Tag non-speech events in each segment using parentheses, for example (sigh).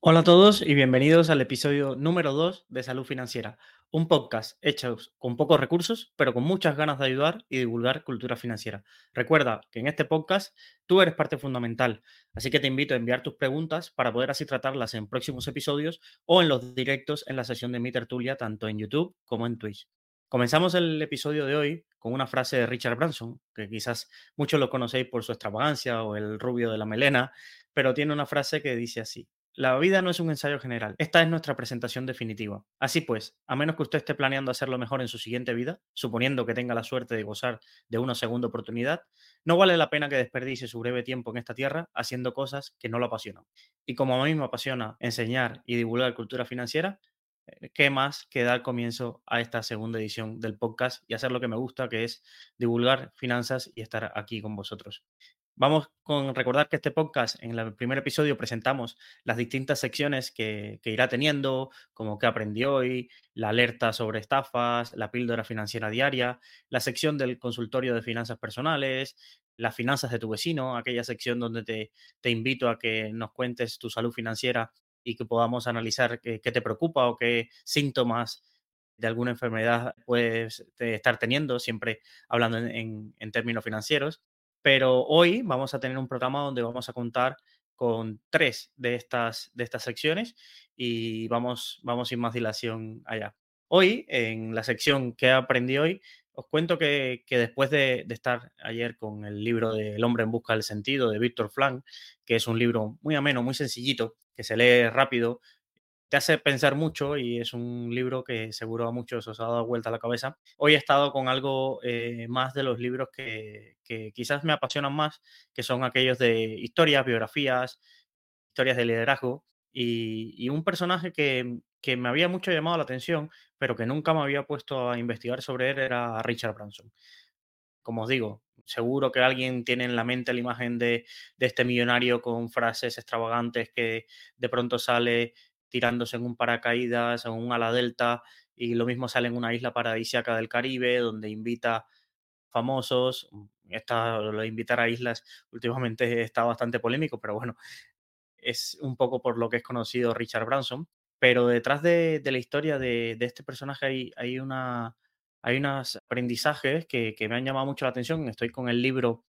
Hola a todos y bienvenidos al episodio número 2 de Salud Financiera, un podcast hecho con pocos recursos, pero con muchas ganas de ayudar y divulgar cultura financiera. Recuerda que en este podcast tú eres parte fundamental, así que te invito a enviar tus preguntas para poder así tratarlas en próximos episodios o en los directos en la sesión de mi tertulia, tanto en YouTube como en Twitch. Comenzamos el episodio de hoy con una frase de Richard Branson, que quizás muchos lo conocéis por su extravagancia o el rubio de la melena, pero tiene una frase que dice así. La vida no es un ensayo general, esta es nuestra presentación definitiva. Así pues, a menos que usted esté planeando hacerlo mejor en su siguiente vida, suponiendo que tenga la suerte de gozar de una segunda oportunidad, no vale la pena que desperdicie su breve tiempo en esta tierra haciendo cosas que no lo apasionan. Y como a mí me apasiona enseñar y divulgar cultura financiera, eh, ¿qué más que dar comienzo a esta segunda edición del podcast y hacer lo que me gusta, que es divulgar finanzas y estar aquí con vosotros? Vamos con recordar que este podcast, en el primer episodio, presentamos las distintas secciones que, irá teniendo, como que aprendí hoy, la alerta sobre estafas, la píldora financiera diaria, la sección del consultorio de finanzas personales, las finanzas de tu vecino, aquella sección donde te, te invito a que nos cuentes tu salud financiera y que podamos analizar qué, te preocupa o qué síntomas de alguna enfermedad puedes estar teniendo, siempre hablando en términos financieros. Pero hoy vamos a tener un programa donde vamos a contar con tres de estas, de estas secciones y vamos, vamos sin más dilación allá. Hoy, en la sección que aprendí hoy, os cuento que, después de, de, estar ayer con el libro de El hombre en busca del sentido de Víctor Flank, que es un libro muy ameno, muy sencillito, que se lee rápido, te hace pensar mucho y es un libro que seguro a muchos os ha dado vuelta a la cabeza. Hoy he estado con algo eh, más de los libros que, quizás me apasionan más, que son aquellos de historias, biografías, historias de liderazgo y, un personaje que, me había mucho llamado la atención, pero que nunca me había puesto a investigar sobre él, era Richard Branson. Como os digo, seguro que alguien tiene en la mente la imagen de este millonario con frases extravagantes que de pronto sale tirándose en un paracaídas o un ala delta y lo mismo sale en una isla paradisíaca del Caribe donde invita famosos. Mm, esta, lo de invitar a islas últimamente (laughs) está bastante polémico, pero bueno, es un poco por lo que es conocido Richard Branson. Pero detrás de, la historia de, este personaje hay, hay, una, hay unos aprendizajes que, me han llamado mucho la atención. Estoy con el libro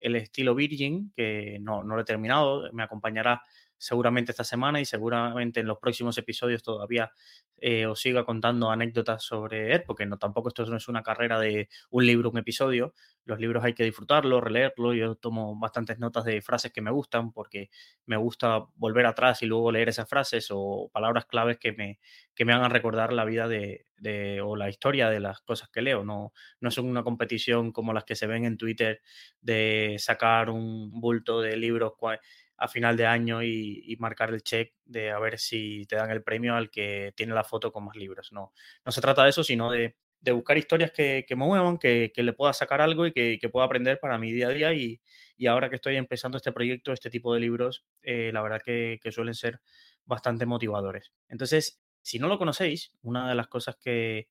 El estilo Virgin, que no, no lo he terminado, me acompañará seguramente esta semana y seguramente en los próximos episodios todavía eh, os siga contando anécdotas sobre él, porque no tampoco esto no es una carrera de un libro, un episodio. Los libros hay que disfrutarlos, releerlos. Yo tomo bastantes notas de frases que me gustan porque me gusta volver atrás y luego leer esas frases o palabras claves que me, que me hagan recordar la vida de, de, o la historia de las cosas que leo. No, no es una competición como las que se ven en Twitter de sacar un bulto de libros a final de año y, marcar el check de a ver si te dan el premio al que tiene la foto con más libros. No, no se trata de eso, sino de, buscar historias que, me muevan, que, le pueda sacar algo y que, pueda aprender para mi día a día. Y, ahora que estoy empezando este proyecto, este tipo de libros, eh, la verdad que, suelen ser bastante motivadores. Entonces, si no lo conocéis, una de las cosas que,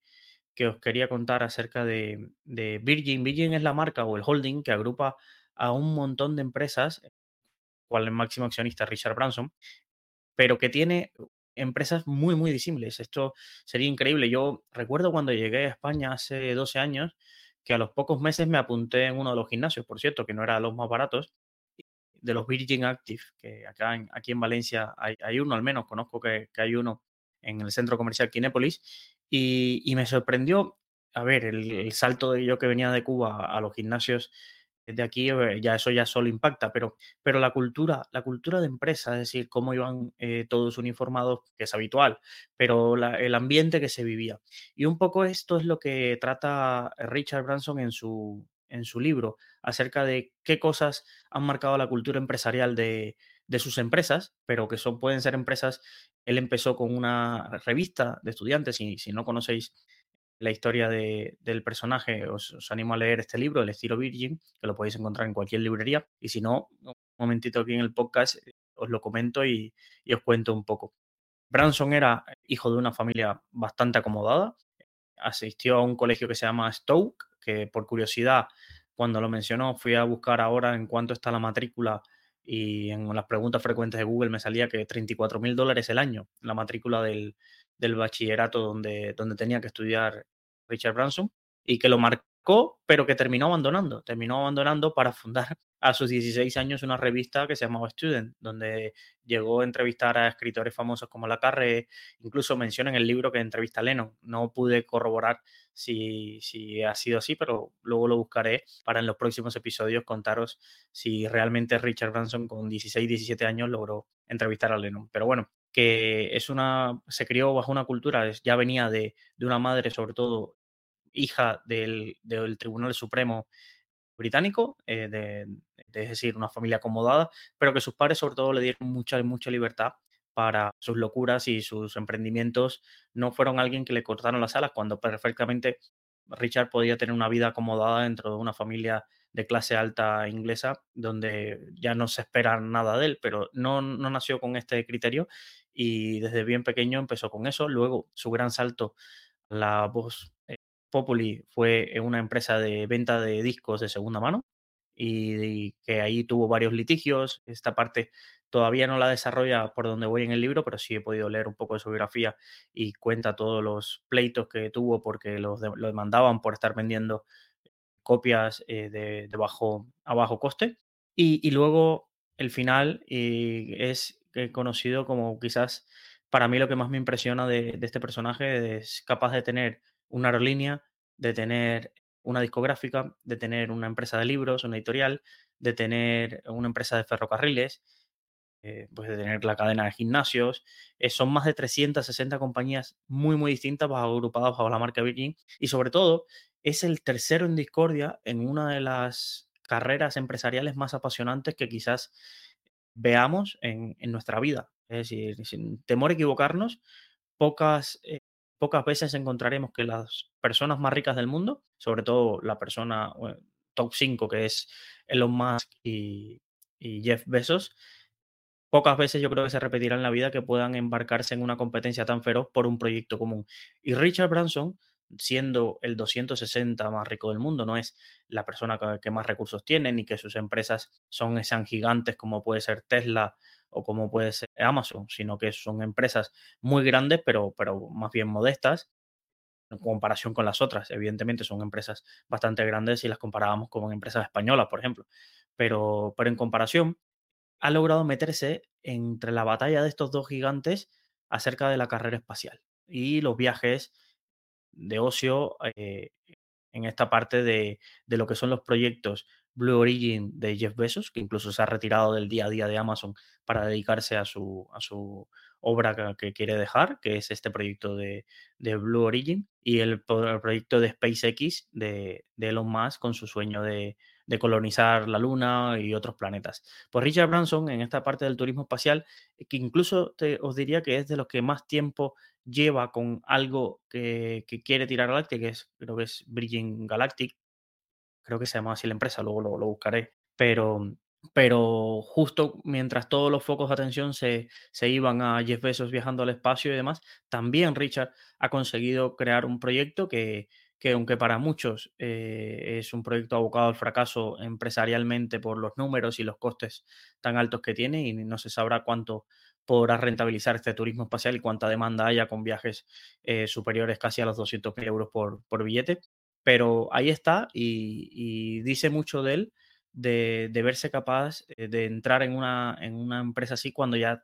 os quería contar acerca de, de Virgin, Virgin es la marca o el holding que agrupa a un montón de empresas cual máximo accionista Richard Branson, pero que tiene empresas muy, muy disímiles. Esto sería increíble. Yo recuerdo cuando llegué a España hace 12 años que a los pocos meses me apunté en uno de los gimnasios, por cierto, que no era de los más baratos, de los Virgin Active, que acá en, aquí en Valencia hay, uno al menos, conozco que, hay uno en el centro comercial Kinépolis, y, me sorprendió, a ver, el, el, salto de yo que venía de Cuba a los gimnasios de aquí eh, ya eso ya solo impacta, pero, pero la cultura, la cultura de empresa, es decir, cómo iban eh, todos uniformados, que es habitual, pero el ambiente que se vivía. Y un poco esto es lo que trata Richard Branson en su, en su libro, acerca de qué cosas han marcado la cultura empresarial de, de sus empresas, pero que son, pueden ser empresas. Él empezó con una revista de estudiantes, y si no conocéis la historia del personaje, os, animo a leer este libro, El estilo Virgin, que lo podéis encontrar en cualquier librería. Y si no, un momentito aquí en el podcast eh, os lo comento y, os cuento un poco. Branson era hijo de una familia bastante acomodada. Asistió a un colegio que se llama Stoke, que por curiosidad, cuando lo mencionó, fui a buscar ahora en cuánto está la matrícula y en las preguntas frecuentes de Google me salía que 34 mil dólares el año, la matrícula del, del bachillerato donde, donde tenía que estudiar Richard Branson y que lo marcó, pero que terminó abandonando. Terminó abandonando para fundar (laughs) a sus 16 años una revista que se llamaba Student, donde llegó a entrevistar a escritores famosos como Lacarre, incluso menciona en el libro que entrevista a Lennon. No pude corroborar si, si ha sido así, pero luego lo buscaré para en los próximos episodios contaros si realmente Richard Branson con 16, 17 años logró entrevistar a Lennon. Pero bueno, que es una, se crió bajo una cultura, ya venía de, de una madre, sobre todo hija del, del Tribunal Supremo británico, eh, de, es decir, una familia acomodada, pero que sus padres sobre todo le dieron mucha, mucha libertad para sus locuras y sus emprendimientos. No fueron alguien que le cortaron las alas cuando perfectamente Richard podía tener una vida acomodada dentro de una familia de clase alta inglesa, donde ya no se espera nada de él, pero no, no nació con este criterio y desde bien pequeño empezó con eso. Luego su gran salto la voz eh, Populi fue una empresa de venta de discos de segunda mano y, que ahí tuvo varios litigios. Esta parte todavía no la desarrolla por donde voy en el libro, pero sí he podido leer un poco de su biografía y cuenta todos los pleitos que tuvo porque los lo demandaban por estar vendiendo copias eh, de, bajo, a bajo coste. Y, luego el final es conocido como quizás para mí lo que más me impresiona de, este personaje es capaz de tener una aerolínea, de tener una discográfica, de tener una empresa de libros, una editorial, de tener una empresa de ferrocarriles, eh, pues de tener la cadena de gimnasios. Eh, son más de 360 compañías muy, muy distintas, agrupadas bajo la marca Virgin. Y sobre todo, es el tercero en discordia en una de las carreras empresariales más apasionantes que quizás veamos en, nuestra vida. Es decir, sin temor a equivocarnos, pocas eh, pocas veces encontraremos que las personas más ricas del mundo, sobre todo la persona top 5 que es Elon Musk y, y Jeff Bezos, pocas veces yo creo que se repetirá en la vida que puedan embarcarse en una competencia tan feroz por un proyecto común. Y Richard Branson, siendo el 260 más rico del mundo, no es la persona que más recursos tiene, ni que sus empresas son sean gigantes como puede ser Tesla o como puede ser Amazon, sino que son empresas muy grandes, pero, pero más bien modestas en comparación con las otras. Evidentemente son empresas bastante grandes si las comparábamos con empresas españolas, por ejemplo. Pero, pero en comparación, ha logrado meterse entre la batalla de estos dos gigantes acerca de la carrera espacial y los viajes de ocio eh, en esta parte de, de, lo que son los proyectos Blue Origin de Jeff Bezos, que incluso se ha retirado del día a día de Amazon para dedicarse a su, a su obra que, quiere dejar, que es este proyecto de, de Blue Origin, y el, proyecto de SpaceX de, de Elon Musk con su sueño de, de, colonizar la Luna y otros planetas. Pues Richard Branson, en esta parte del turismo espacial, que incluso te, os diría que es de los que más tiempo lleva con algo que, que quiere tirar adelante, que es, creo que es Virgin Galactic, creo que se llama así la empresa, luego lo, buscaré, pero, pero justo mientras todos los focos de atención se, se, iban a Jeff Bezos viajando al espacio y demás, también Richard ha conseguido crear un proyecto que, que aunque para muchos eh, es un proyecto abocado al fracaso empresarialmente por los números y los costes tan altos que tiene y no se sabrá cuánto podrá rentabilizar este turismo espacial y cuánta demanda haya con viajes eh, superiores casi a los 200.000 euros por, por billete, pero ahí está y, dice mucho de él, de, verse capaz eh, de entrar en una, en una empresa así cuando ya,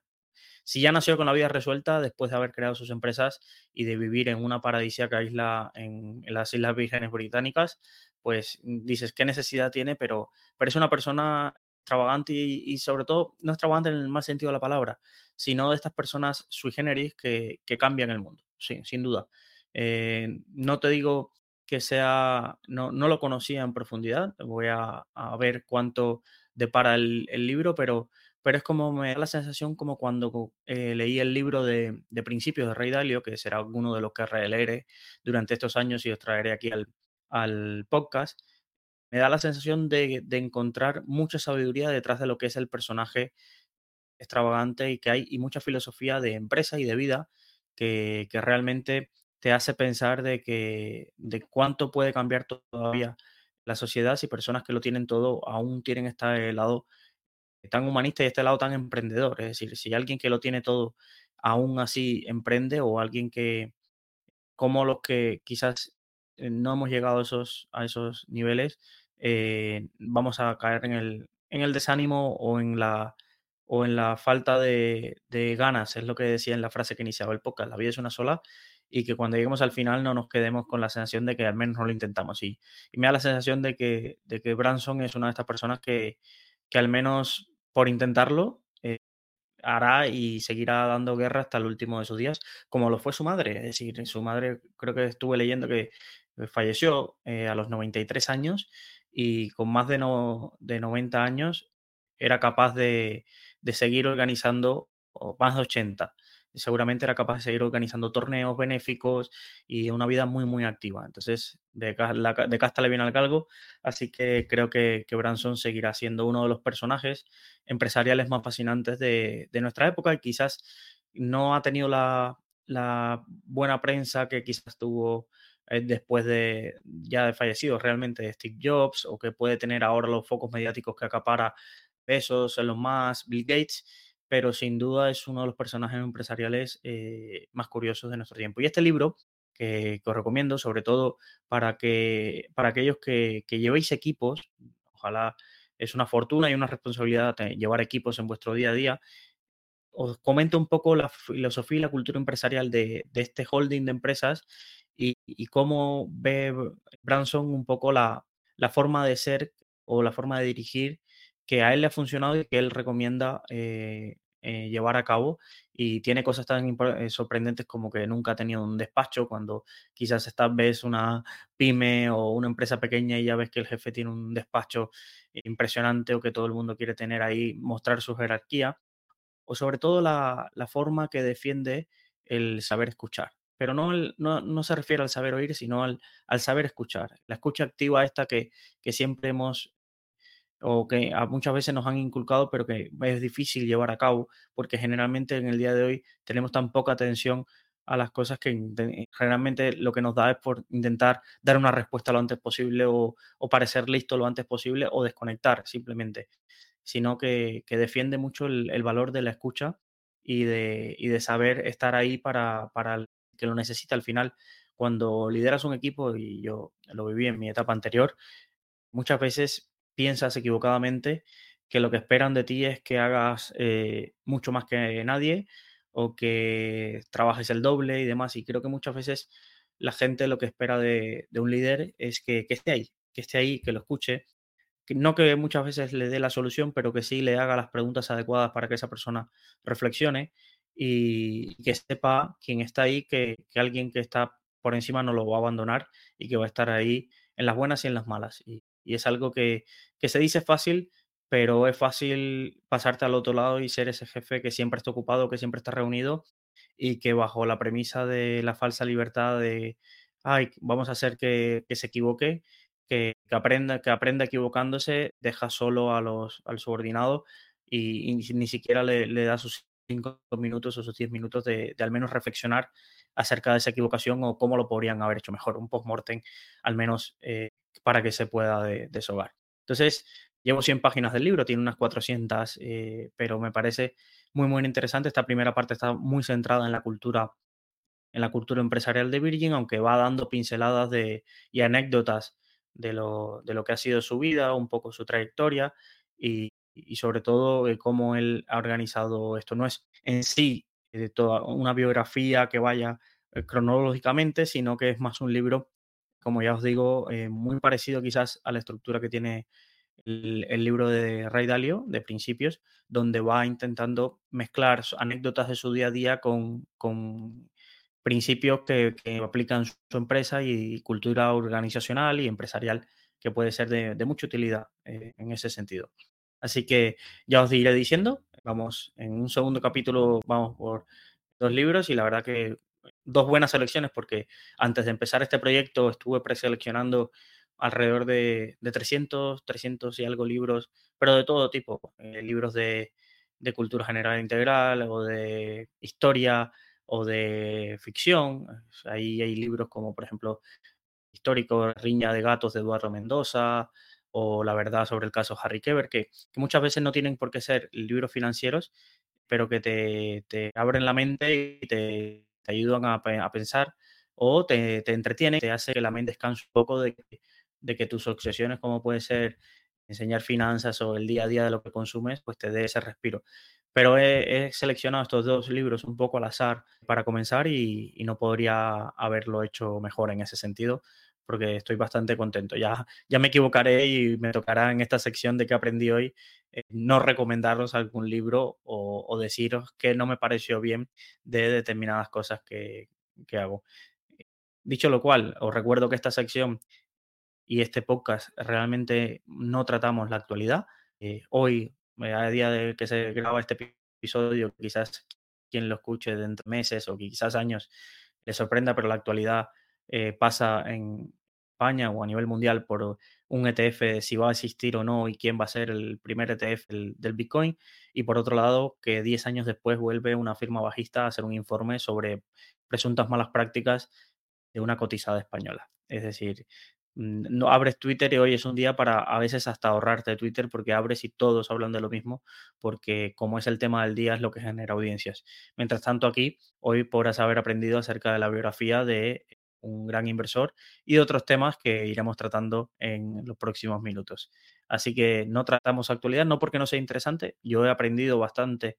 si ya nació con la vida resuelta después de haber creado sus empresas y de vivir en una paradisíaca isla en, las Islas Vírgenes Británicas, pues dices qué necesidad tiene, pero, pero es una persona extravagante y, sobre todo no extravagante en el mal sentido de la palabra, sino de estas personas sui generis que, que cambian el mundo, sí, sin duda. Eh, no te digo que sea, no, no, lo conocía en profundidad, voy a, a ver cuánto depara el, el, libro, pero, pero es como me da la sensación como cuando eh, leí el libro de, de, Principios de Rey Dalio, que será uno de los que releeré durante estos años y os traeré aquí al, al podcast, me da la sensación de, de, encontrar mucha sabiduría detrás de lo que es el personaje extravagante y que hay y mucha filosofía de empresa y de vida que, que realmente te hace pensar de que de cuánto puede cambiar todavía la sociedad si personas que lo tienen todo aún tienen este lado tan humanista y este lado tan emprendedor. Es decir, si alguien que lo tiene todo aún así emprende o alguien que, como los que quizás eh, no hemos llegado a esos, a esos niveles, eh, vamos a caer en el, en el desánimo o en la, o en la falta de, ganas, es lo que decía en la frase que iniciaba el podcast, la vida es una sola y que cuando lleguemos al final no nos quedemos con la sensación de que al menos no lo intentamos. Y, y me da la sensación de que, de que Branson es una de estas personas que, que al menos por intentarlo hará y seguirá dando guerra hasta el último de sus días, como lo fue su madre. Es decir, su madre creo que estuve leyendo que eh, falleció eh, a los 93 años y con más de, no, de 90 años era capaz de, de seguir organizando, o más de 80, seguramente era capaz de seguir organizando torneos benéficos y una vida muy, muy activa. Entonces, de, de casta le viene al galgo, así que creo que, que, Branson seguirá siendo uno de los personajes empresariales más fascinantes de, de nuestra época y quizás no ha tenido la, la buena prensa que quizás tuvo eh, después de ya de fallecido realmente Steve Jobs o que puede tener ahora los focos mediáticos que acapara Besos, los más Bill Gates pero sin duda es uno de los personajes empresariales eh, más curiosos de nuestro tiempo. Y este libro, que, que, os recomiendo, sobre todo para, que, para aquellos que, que llevéis equipos, ojalá es una fortuna y una responsabilidad llevar equipos en vuestro día a día, os comento un poco la filosofía y la cultura empresarial de, este holding de empresas y, y, cómo ve Branson un poco la, la forma de ser o la forma de dirigir que a él le ha funcionado y que él recomienda eh, eh, llevar a cabo y tiene cosas tan eh, sorprendentes como que nunca ha tenido un despacho cuando quizás esta vez una pyme o una empresa pequeña y ya ves que el jefe tiene un despacho impresionante o que todo el mundo quiere tener ahí, mostrar su jerarquía o sobre todo la, forma que defiende el saber escuchar. Pero no, no, no, se refiere al saber oír, sino al, al saber escuchar. La escucha activa esta que, que siempre hemos o que muchas veces nos han inculcado, pero que es difícil llevar a cabo, porque generalmente en el día de hoy tenemos tan poca atención a las cosas que generalmente lo que nos da es por intentar dar una respuesta lo antes posible o, o parecer listo lo antes posible o desconectar simplemente, sino que, que defiende mucho el, el, valor de la escucha y de, y de saber estar ahí para, para el que lo necesita al final. Cuando lideras un equipo, y yo lo viví en mi etapa anterior, muchas veces piensas equivocadamente que lo que esperan de ti es que hagas eh, mucho más que nadie o que trabajes el doble y demás. Y creo que muchas veces la gente lo que espera de, un líder es que, que, esté ahí, que esté ahí, que lo escuche. No que muchas veces le dé la solución, pero que sí le haga las preguntas adecuadas para que esa persona reflexione y que sepa quién está ahí, que, que alguien que está por encima no lo va a abandonar y que va a estar ahí en las buenas y en las malas. Y es algo que, que se dice fácil, pero es fácil pasarte al otro lado y ser ese jefe que siempre está ocupado, que siempre está reunido y que bajo la premisa de la falsa libertad de, ay, vamos a hacer que, que se equivoque, que, que, aprenda, que aprenda equivocándose, deja solo a los, al subordinado y, ni siquiera le, da sus cinco minutos o sus diez minutos de, al menos reflexionar acerca de esa equivocación o cómo lo podrían haber hecho mejor, un post-mortem al menos eh, para que se pueda de, deshogar. Entonces, llevo 100 páginas del libro, tiene unas 400, eh, pero me parece muy, muy interesante. Esta primera parte está muy centrada en la cultura en la cultura empresarial de Virgin, aunque va dando pinceladas de, y anécdotas de lo, de lo que ha sido su vida, un poco su trayectoria y, sobre todo eh, cómo él ha organizado esto. No es en sí de toda una biografía que vaya eh, cronológicamente, sino que es más un libro como ya os digo, eh, muy parecido quizás a la estructura que tiene el, libro de Ray Dalio, de Principios, donde va intentando mezclar anécdotas de su día a día con, con principios que, aplican su empresa y cultura organizacional y empresarial, que puede ser de, mucha utilidad eh, en ese sentido. Así que ya os iré diciendo, vamos, en un segundo capítulo vamos por dos libros y la verdad que dos buenas selecciones porque antes de empezar este proyecto estuve preseleccionando alrededor de, de 300, 300 y algo libros, pero de todo tipo, eh, libros de, de, cultura general integral o de historia o de ficción. Ahí hay libros como, por ejemplo, Histórico Riña de Gatos de Eduardo Mendoza o La verdad sobre el caso Harry Keber, que, muchas veces no tienen por qué ser libros financieros, pero que te, abren la mente y te, ayudan a, pensar o te, te entretienen, te hace que la mente descanse un poco de, de que tus obsesiones, como puede ser enseñar finanzas o el día a día de lo que consumes, pues te dé ese respiro. Pero he, seleccionado estos dos libros un poco al azar para comenzar y, no podría haberlo hecho mejor en ese sentido porque estoy bastante contento. Ya, ya me equivocaré y me tocará en esta sección de que aprendí hoy eh, no recomendaros algún libro o, deciros que no me pareció bien de determinadas cosas que, que hago. Dicho lo cual, os recuerdo que esta sección y este podcast realmente no tratamos la actualidad. Eh, hoy, eh, a día de que se graba este episodio, quizás quien lo escuche dentro de meses o quizás años le sorprenda, pero la actualidad eh, pasa en España o a nivel mundial por un ETF, si va a existir o no y quién va a ser el primer ETF del, Bitcoin. Y por otro lado, que 10 años después vuelve una firma bajista a hacer un informe sobre presuntas malas prácticas de una cotizada española. Es decir, no abres Twitter y hoy es un día para a veces hasta ahorrarte Twitter porque abres y todos hablan de lo mismo porque como es el tema del día es lo que genera audiencias. Mientras tanto aquí, hoy podrás haber aprendido acerca de la biografía de un gran inversor y de otros temas que iremos tratando en los próximos minutos. Así que no tratamos actualidad, no porque no sea interesante, yo he aprendido bastante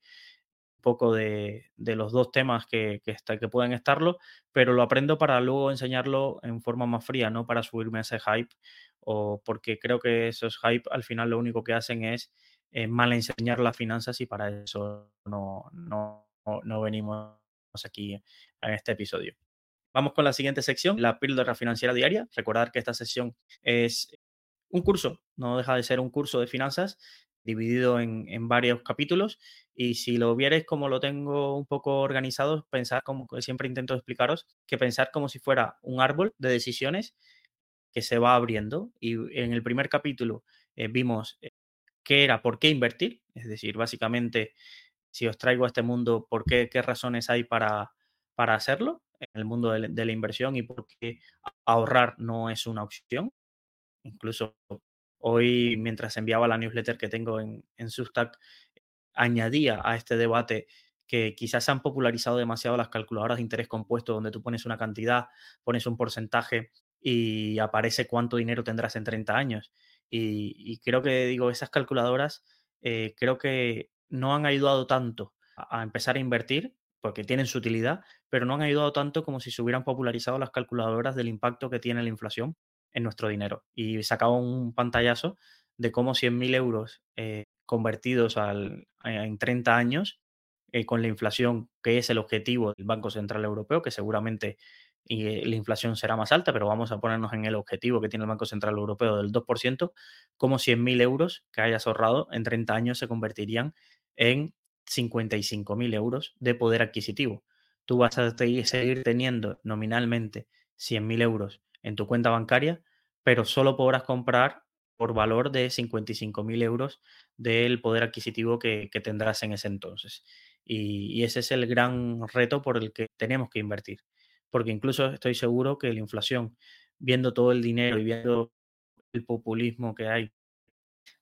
poco de, los dos temas que, que, que, pueden estarlo, pero lo aprendo para luego enseñarlo en forma más fría, no para subirme a ese hype, o porque creo que esos hype al final lo único que hacen es eh, mal enseñar las finanzas y para eso no, no, no venimos aquí en este episodio. Vamos con la siguiente sección, la píldora financiera diaria. Recordar que esta sesión es un curso, no deja de ser un curso de finanzas dividido en, varios capítulos y si lo vierais como lo tengo un poco organizado, pensar como siempre intento explicaros, que pensar como si fuera un árbol de decisiones que se va abriendo y en el primer capítulo eh, vimos eh, qué era, por qué invertir, es decir, básicamente si os traigo a este mundo, por qué, qué razones hay para, para hacerlo en el mundo de, la inversión y por qué ahorrar no es una opción. Incluso Hoy, mientras enviaba la newsletter que tengo en, en Substack, añadía a este debate que quizás se han popularizado demasiado las calculadoras de interés compuesto, donde tú pones una cantidad, pones un porcentaje y aparece cuánto dinero tendrás en 30 años. Y, creo que, digo, esas calculadoras eh, creo que no han ayudado tanto a, empezar a invertir, porque tienen su utilidad, pero no han ayudado tanto como si se hubieran popularizado las calculadoras del impacto que tiene la inflación en nuestro dinero. Y sacaba un pantallazo de cómo 100.000 euros eh, convertidos al, en 30 años, eh, con la inflación, que es el objetivo del Banco Central Europeo, que seguramente y, eh, la inflación será más alta, pero vamos a ponernos en el objetivo que tiene el Banco Central Europeo del 2%, como 100.000 euros que hayas ahorrado en 30 años se convertirían en 55.000 euros de poder adquisitivo. Tú vas a seguir teniendo nominalmente 100.000 euros en tu cuenta bancaria, pero solo podrás comprar por valor de 55.000 euros del poder adquisitivo que, tendrás en ese entonces. Y, ese es el gran reto por el que tenemos que invertir. Porque incluso estoy seguro que la inflación, viendo todo el dinero y viendo el populismo que hay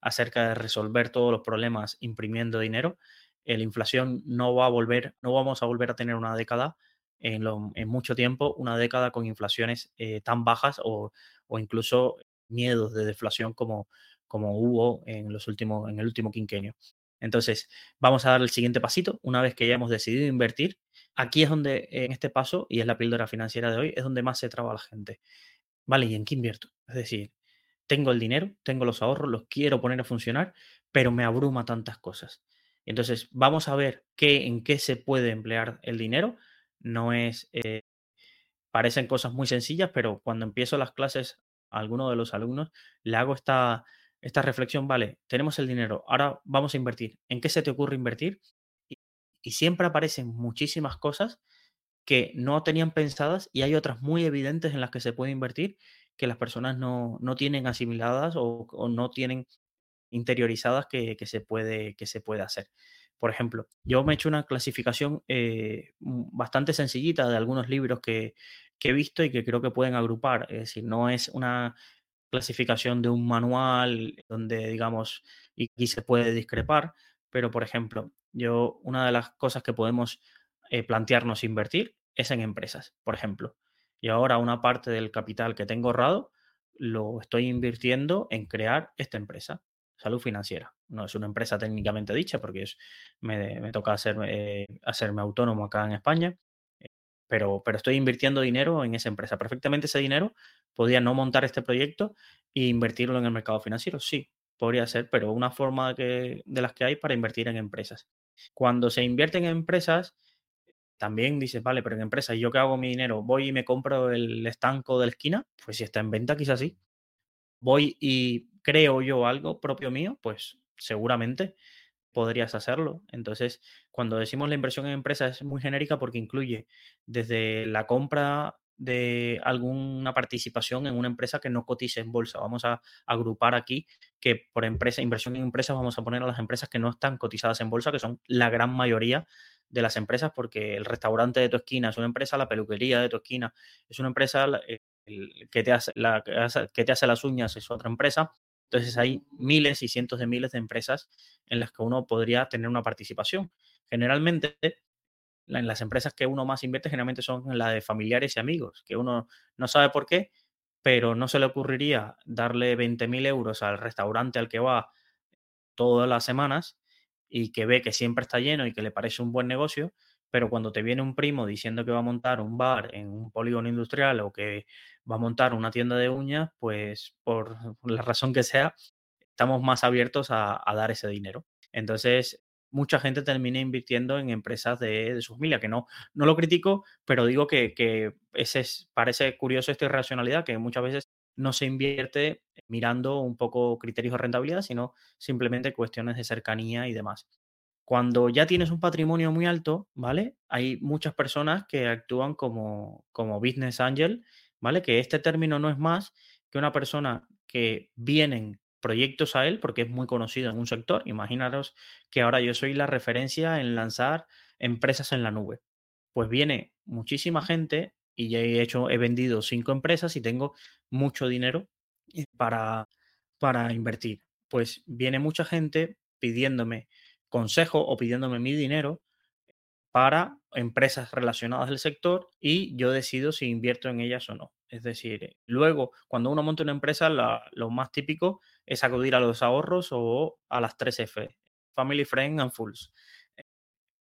acerca de resolver todos los problemas imprimiendo dinero, la inflación no va a volver, no vamos a volver a tener una década en, mucho tiempo una década con inflaciones eh, tan bajas o, incluso miedos de deflación como, como hubo en, los últimos, en el último quinquenio. Entonces, vamos a dar el siguiente pasito. Una vez que ya hemos decidido invertir, aquí es donde, en este paso, y es la píldora financiera de hoy, es donde más se traba la gente. Vale, ¿y en qué invierto? Es decir, tengo el dinero, tengo los ahorros, los quiero poner a funcionar, pero me abruma tantas cosas. Entonces, vamos a ver qué, en qué se puede emplear el dinero no es, eh, parecen cosas muy sencillas, pero cuando empiezo las clases a alguno de los alumnos, le hago esta, esta reflexión, vale, tenemos el dinero, ahora vamos a invertir. ¿En qué se te ocurre invertir? Y, siempre aparecen muchísimas cosas que no tenían pensadas y hay otras muy evidentes en las que se puede invertir que las personas no, no tienen asimiladas o, no tienen interiorizadas que, se puede, que se hacer. Por ejemplo, yo me he hecho una clasificación eh, bastante sencillita de algunos libros que, he visto y que creo que pueden agrupar. Es decir, no es una clasificación de un manual donde, digamos, y se puede discrepar, pero por ejemplo, yo, una de las cosas que podemos eh, plantearnos invertir es en empresas, por ejemplo. Y ahora una parte del capital que tengo ahorrado lo estoy invirtiendo en crear esta empresa, salud financiera. No es una empresa técnicamente dicha porque es, me, toca eh, hacerme autónomo acá en España, eh, pero, pero estoy invirtiendo dinero en esa empresa. Perfectamente ese dinero podría no montar este proyecto e invertirlo en el mercado financiero. Sí, podría ser, pero una forma que, de las que hay para invertir en empresas. Cuando se invierte en empresas, también dices, vale, pero en empresas, ¿yo qué hago mi dinero? ¿Voy y me compro el estanco de la esquina? Pues si está en venta, quizás sí. ¿Voy y creo yo algo propio mío? Pues seguramente podrías hacerlo. Entonces, cuando decimos la inversión en empresas es muy genérica porque incluye desde la compra de alguna participación en una empresa que no cotice en bolsa. Vamos a agrupar aquí que por empresa, inversión en empresas, vamos a poner a las empresas que no están cotizadas en bolsa, que son la gran mayoría de las empresas, porque el restaurante de tu esquina es una empresa, la peluquería de tu esquina es una empresa, que, te hace, la, que te hace las uñas es otra empresa. Entonces hay miles y cientos de miles de empresas en las que uno podría tener una participación. Generalmente en las empresas que uno más invierte generalmente son las de familiares y amigos, que uno no sabe por qué, pero no se le ocurriría darle 20.000 euros al restaurante al que va todas las semanas y que ve que siempre está lleno y que le parece un buen negocio, pero cuando te viene un primo diciendo que va a montar un bar en un polígono industrial o que va a montar una tienda de uñas, pues por la razón que sea, estamos más abiertos a, dar ese dinero. Entonces, mucha gente termina invirtiendo en empresas de, su familia, que no, no lo critico, pero digo que, ese es, parece curioso esta irracionalidad, que muchas veces no se invierte mirando un poco criterios de rentabilidad, sino simplemente cuestiones de cercanía y demás. Cuando ya tienes un patrimonio muy alto, ¿vale? Hay muchas personas que actúan como, como business angel, ¿vale? Que este término no es más que una persona que vienen proyectos a él porque es muy conocido en un sector. Imaginaros que ahora yo soy la referencia en lanzar empresas en la nube. Pues viene muchísima gente y ya he hecho, he vendido cinco empresas y tengo mucho dinero para, para invertir. Pues viene mucha gente pidiéndome consejo o pidiéndome mi dinero para empresas relacionadas del sector y yo decido si invierto en ellas o no. Es decir, luego, cuando uno monta una empresa, lo más típico es acudir a los ahorros o a las 3 F, Family, Friend and Fools.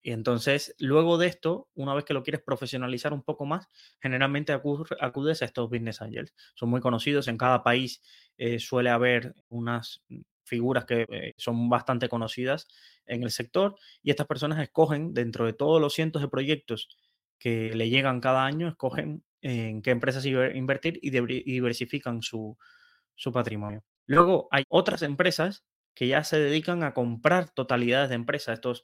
Y entonces, luego de esto, una vez que lo quieres profesionalizar un poco más, generalmente acudes a estos business angels. Son muy conocidos, en cada país eh, suele haber unas figuras que eh, son bastante conocidas en el sector y estas personas escogen dentro de todos los cientos de proyectos que le llegan cada año, escogen en qué empresas invertir y diversifican su, su patrimonio. Luego hay otras empresas que ya se dedican a comprar totalidades de empresas. Estos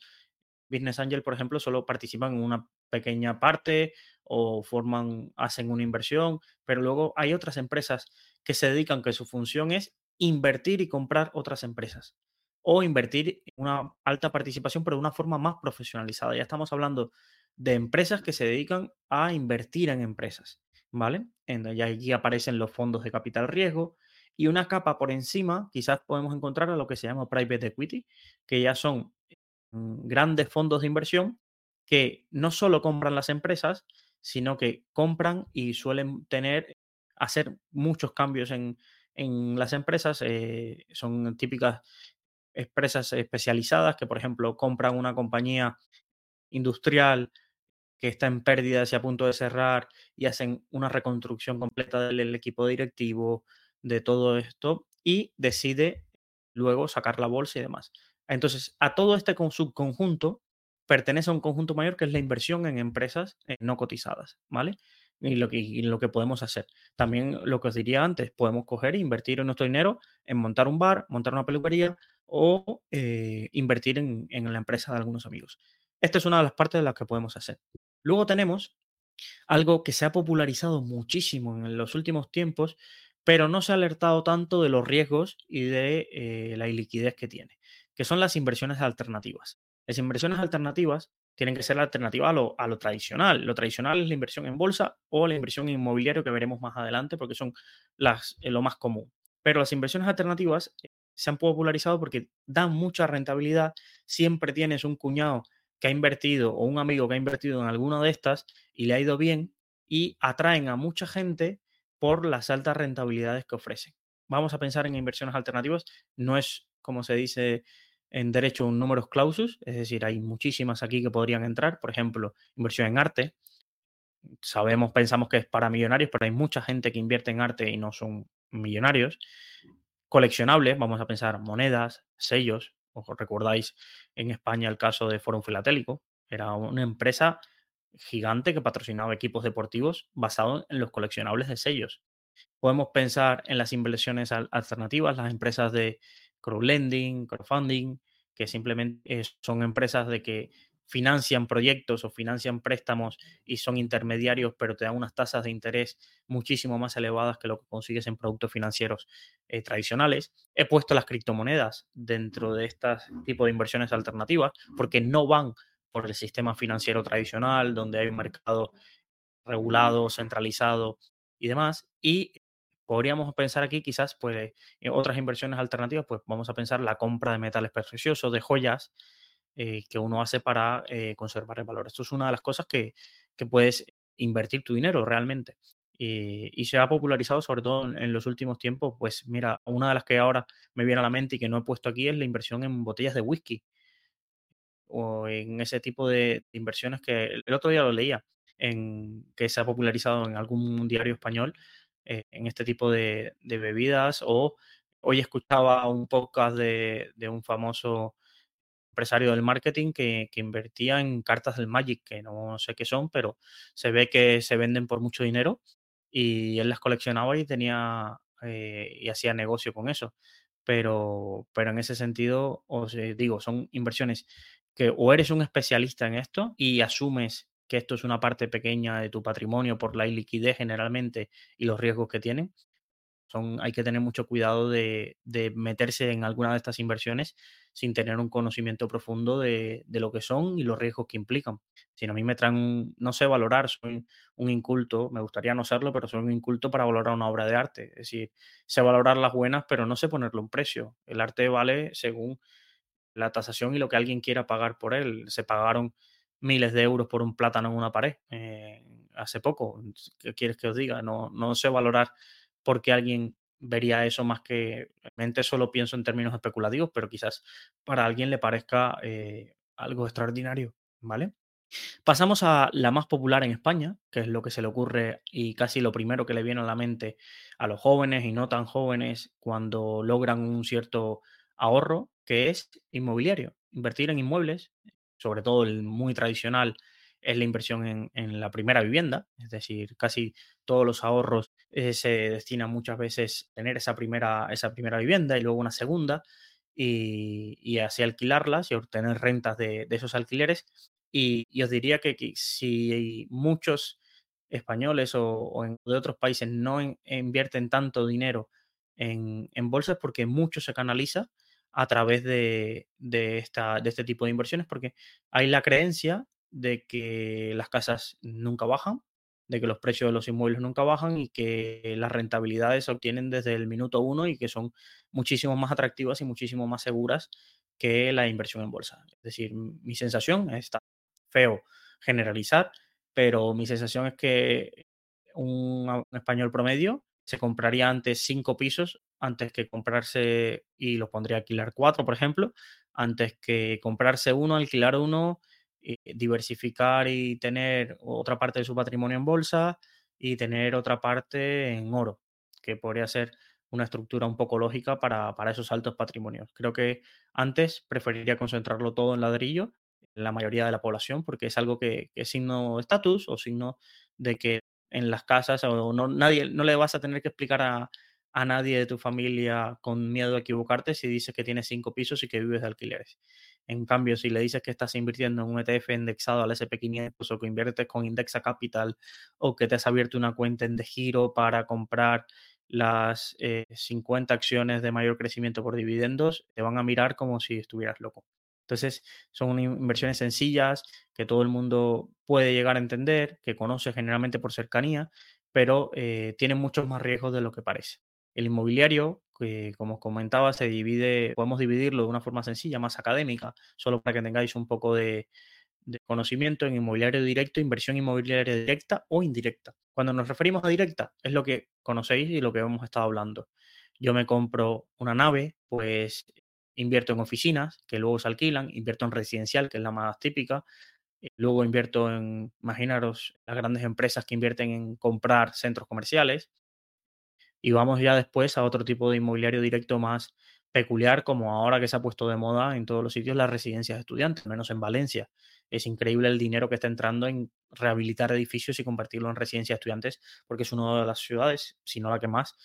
Business Angel, por ejemplo, solo participan en una pequeña parte o forman, hacen una inversión, pero luego hay otras empresas que se dedican, que su función es invertir y comprar otras empresas o invertir en una alta participación, pero de una forma más profesionalizada. Ya estamos hablando de empresas que se dedican a invertir en empresas, ¿vale? Y aquí aparecen los fondos de capital riesgo, y una capa por encima, quizás podemos encontrar a lo que se llama private equity, que ya son mm, grandes fondos de inversión que no solo compran las empresas, sino que compran y suelen tener, hacer muchos cambios en, las empresas. Eh, son típicas empresas especializadas que, por ejemplo, compran una compañía industrial que está en pérdidas y a punto de cerrar y hacen una reconstrucción completa del equipo directivo, de todo esto y decide luego sacar la bolsa y demás. Entonces, a todo este subconjunto pertenece a un conjunto mayor que es la inversión en empresas eh, no cotizadas, ¿vale? Y lo, que, lo que podemos hacer. También lo que os diría antes, podemos coger e invertir nuestro dinero en montar un bar, montar una peluquería o eh, invertir en, en la empresa de algunos amigos. Esta es una de las partes de las que podemos hacer. Luego tenemos algo que se ha popularizado muchísimo en los últimos tiempos, pero no se ha alertado tanto de los riesgos y de eh, la iliquidez que tiene, que son las inversiones alternativas. Las inversiones alternativas tienen que ser la alternativa a lo, tradicional. Lo tradicional es la inversión en bolsa o la inversión en inmobiliario que veremos más adelante porque son las, eh, lo más común. Pero las inversiones alternativas eh, se han popularizado porque dan mucha rentabilidad. Siempre tienes un cuñado que ha invertido o un amigo que ha invertido en alguna de estas y le ha ido bien y atraen a mucha gente por las altas rentabilidades que ofrecen. Vamos a pensar en inversiones alternativas. No es, como se dice en derecho, un números clausus, es decir, hay muchísimas aquí que podrían entrar. Por ejemplo, inversión en arte. Sabemos, pensamos que es para millonarios, pero hay mucha gente que invierte en arte y no son millonarios. Coleccionables, vamos a pensar monedas, sellos. Os recordáis en España el caso de Forum Filatélico. Era una empresa gigante que patrocinaba equipos deportivos basados en los coleccionables de sellos. Podemos pensar en las inversiones alternativas, las empresas de crowdlending, crowdfunding, que simplemente son empresas de que financian proyectos o financian préstamos y son intermediarios, pero te dan unas tasas de interés muchísimo más elevadas que lo que consigues en productos financieros eh, tradicionales. He puesto las criptomonedas dentro de este tipo de inversiones alternativas porque no van por el sistema financiero tradicional, donde hay un mercado regulado, centralizado y demás. Y podríamos pensar aquí quizás pues en otras inversiones alternativas, pues vamos a pensar la compra de metales preciosos, de joyas eh, que uno hace para eh, conservar el valor. Esto es una de las cosas que, puedes invertir tu dinero realmente. Y, se ha popularizado sobre todo en, en, los últimos tiempos. Pues mira, una de las que ahora me viene a la mente y que no he puesto aquí es la inversión en botellas de whisky o en ese tipo de inversiones que el otro día lo leía, en, que se ha popularizado en algún diario español, eh, en este tipo de, bebidas. O hoy escuchaba un podcast de, un famoso empresario del marketing que, invertía en cartas del Magic, que no sé qué son, pero se ve que se venden por mucho dinero y él las coleccionaba y tenía eh, y hacía negocio con eso. Pero, pero en ese sentido, os digo, son inversiones que o eres un especialista en esto y asumes que esto es una parte pequeña de tu patrimonio por la liquidez generalmente y los riesgos que tienen. Son, hay que tener mucho cuidado de, meterse en alguna de estas inversiones sin tener un conocimiento profundo de, lo que son y los riesgos que implican. Si a mí me traen, no sé valorar, soy un inculto, me gustaría no serlo, pero soy un inculto para valorar una obra de arte. Es decir, sé valorar las buenas, pero no sé ponerle un precio. El arte vale según la tasación y lo que alguien quiera pagar por él. Se pagaron miles de euros por un plátano en una pared eh, hace poco. ¿Qué quieres que os diga? No, no sé valorar por qué alguien vería eso más que, realmente solo pienso en términos especulativos, pero quizás para alguien le parezca eh, algo extraordinario, ¿vale? Pasamos a la más popular en España, que es lo que se le ocurre y casi lo primero que le viene a la mente a los jóvenes y no tan jóvenes cuando logran un cierto ahorro, que es inmobiliario, invertir en inmuebles, sobre todo el muy tradicional es la inversión en, la primera vivienda, es decir, casi todos los ahorros eh, se destinan muchas veces a tener esa primera, esa primera vivienda y luego una segunda y, así alquilarlas y obtener rentas de, esos alquileres. Y, os diría que, si muchos españoles o, de otros países no invierten tanto dinero en, en bolsas porque mucho se canaliza a través de, esta, de este tipo de inversiones, porque hay la creencia de que las casas nunca bajan, de que los precios de los inmuebles nunca bajan y que las rentabilidades se obtienen desde el minuto uno y que son muchísimo más atractivas y muchísimo más seguras que la inversión en bolsa. Es decir, mi sensación está feo generalizar, pero mi sensación es que un español promedio se compraría antes cinco pisos antes que comprarse y los pondría a alquilar cuatro, por ejemplo, antes que comprarse uno, alquilar uno, diversificar y tener otra parte de su patrimonio en bolsa y tener otra parte en oro, que podría ser una estructura un poco lógica para, esos altos patrimonios. Creo que antes preferiría concentrarlo todo en ladrillo, la mayoría de la población, porque es algo que, que es signo de estatus o signo de que en las casas o no, nadie, no le vas a tener que explicar a, nadie de tu familia con miedo a equivocarte si dices que tienes cinco pisos y que vives de alquileres. En cambio, si le dices que estás invirtiendo en un ETF indexado al SP500 o que inviertes con Indexa Capital o que te has abierto una cuenta en de giro para comprar las 50 eh, acciones de mayor crecimiento por dividendos, te van a mirar como si estuvieras loco. Entonces, son inversiones sencillas que todo el mundo puede llegar a entender, que conoce generalmente por cercanía, pero eh, tienen muchos más riesgos de lo que parece. El inmobiliario, que como comentaba, se divide, podemos dividirlo de una forma sencilla, más académica, solo para que tengáis un poco de, de conocimiento en inmobiliario directo, inversión inmobiliaria directa o indirecta. Cuando nos referimos a directa, es lo que conocéis y lo que hemos estado hablando. Yo me compro una nave, pues invierto en oficinas que luego se alquilan, invierto en residencial, que es la más típica, eh, luego invierto en, imaginaros, las grandes empresas que invierten en comprar centros comerciales, y vamos ya después a otro tipo de inmobiliario directo más peculiar, como ahora que se ha puesto de moda en todos los sitios las residencias de estudiantes, menos en Valencia. Es increíble el dinero que está entrando en rehabilitar edificios y convertirlo en residencia de estudiantes, porque es una de las ciudades, si no la que más,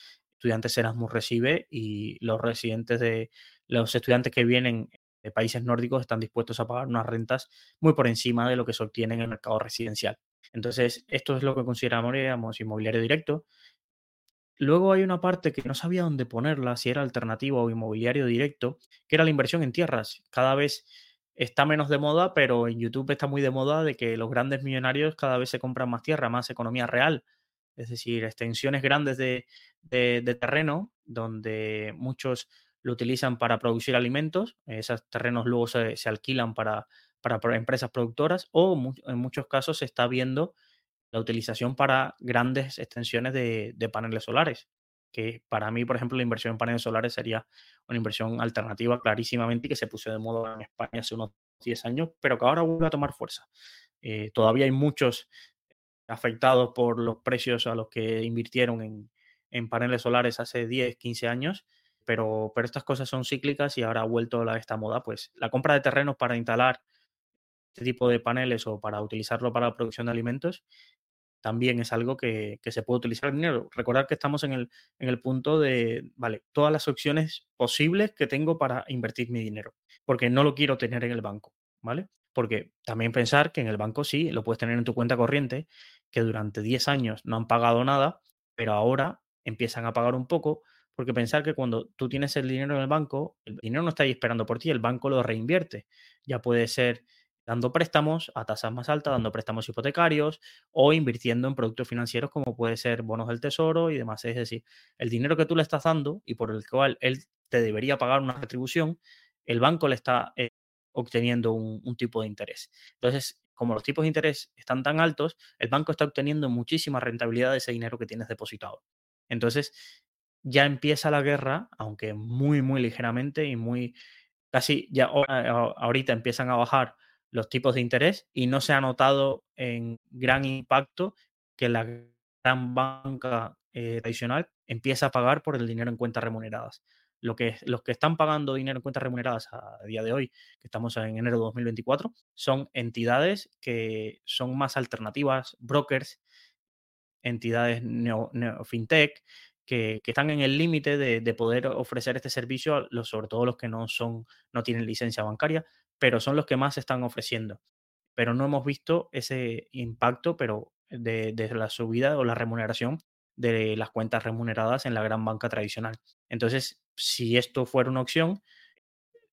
estudiantes Erasmus recibe y los residentes de los estudiantes que vienen de países nórdicos están dispuestos a pagar unas rentas muy por encima de lo que se obtiene en el mercado residencial. Entonces, esto es lo que consideramos inmobiliario directo, Luego hay una parte que no sabía dónde ponerla, si era alternativa o inmobiliario directo, que era la inversión en tierras. Cada vez está menos de moda, pero en YouTube está muy de moda de que los grandes millonarios cada vez se compran más tierra, más economía real. Es decir, extensiones grandes de, terreno donde muchos lo utilizan para producir alimentos. Esos terrenos luego se, alquilan para, para, empresas productoras o en muchos casos se está viendo la utilización para grandes extensiones de, paneles solares, que para mí, por ejemplo, la inversión en paneles solares sería una inversión alternativa clarísimamente y que se puso de moda en España hace unos 10 años, pero que ahora vuelve a tomar fuerza. Eh, todavía hay muchos afectados por los precios a los que invirtieron en, paneles solares hace 10, 15 años, pero, pero estas cosas son cíclicas y ahora ha vuelto a esta moda, pues la compra de terrenos para instalar este tipo de paneles o para utilizarlo para la producción de alimentos también es algo que, se puede utilizar el dinero. Recordar que estamos en el, en el punto de, vale, todas las opciones posibles que tengo para invertir mi dinero, porque no lo quiero tener en el banco, ¿vale? Porque también pensar que en el banco sí, lo puedes tener en tu cuenta corriente, que durante 10 años no han pagado nada, pero ahora empiezan a pagar un poco, porque pensar que cuando tú tienes el dinero en el banco, el dinero no está ahí esperando por ti, el banco lo reinvierte. Ya puede ser dando préstamos a tasas más altas, dando préstamos hipotecarios o invirtiendo en productos financieros como puede ser bonos del tesoro y demás. Es decir, el dinero que tú le estás dando y por el cual él te debería pagar una retribución, el banco le está eh, obteniendo un, tipo de interés. Entonces, como los tipos de interés están tan altos, el banco está obteniendo muchísima rentabilidad de ese dinero que tienes depositado. Entonces, ya empieza la guerra, aunque muy, muy ligeramente y muy, casi ya ahorita empiezan a bajar los tipos de interés y no se ha notado en gran impacto que la gran banca eh, tradicional empieza a pagar por el dinero en cuentas remuneradas. Lo que, los que están pagando dinero en cuentas remuneradas a día de hoy, que estamos en enero de 2024, son entidades que son más alternativas, brokers, entidades neo, fintech, que, están en el límite de, poder ofrecer este servicio, sobre todo los que no, son, no tienen licencia bancaria, pero son los que más están ofreciendo. Pero no hemos visto ese impacto, pero de, la subida o la remuneración de las cuentas remuneradas en la gran banca tradicional. Entonces, si esto fuera una opción,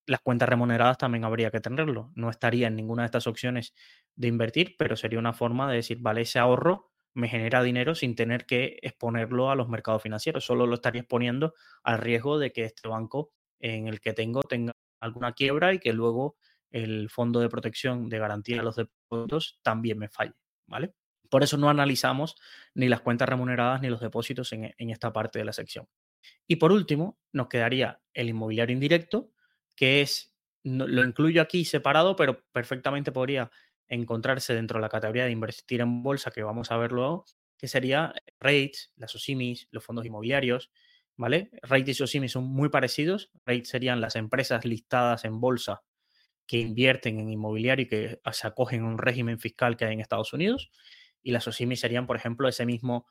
las cuentas remuneradas también habría que tenerlo. No estaría en ninguna de estas opciones de invertir, pero sería una forma de decir, vale, ese ahorro me genera dinero sin tener que exponerlo a los mercados financieros. Solo lo estaría exponiendo al riesgo de que este banco en el que tengo tenga alguna quiebra y que luego el fondo de protección de garantía de los depósitos también me falle, ¿vale? Por eso no analizamos ni las cuentas remuneradas ni los depósitos en, esta parte de la sección. Y por último, nos quedaría el inmobiliario indirecto, que es, lo incluyo aquí separado, pero perfectamente podría encontrarse dentro de la categoría de invertir en bolsa, que vamos a ver luego, que sería REITs, las OSIMIs, los fondos inmobiliarios, ¿vale? REITs y OSIMIs son muy parecidos. REITs serían las empresas listadas en bolsa que invierten en inmobiliario y que se acogen a un régimen fiscal que hay en Estados Unidos. Y las OSIMI serían, por ejemplo, ese mismo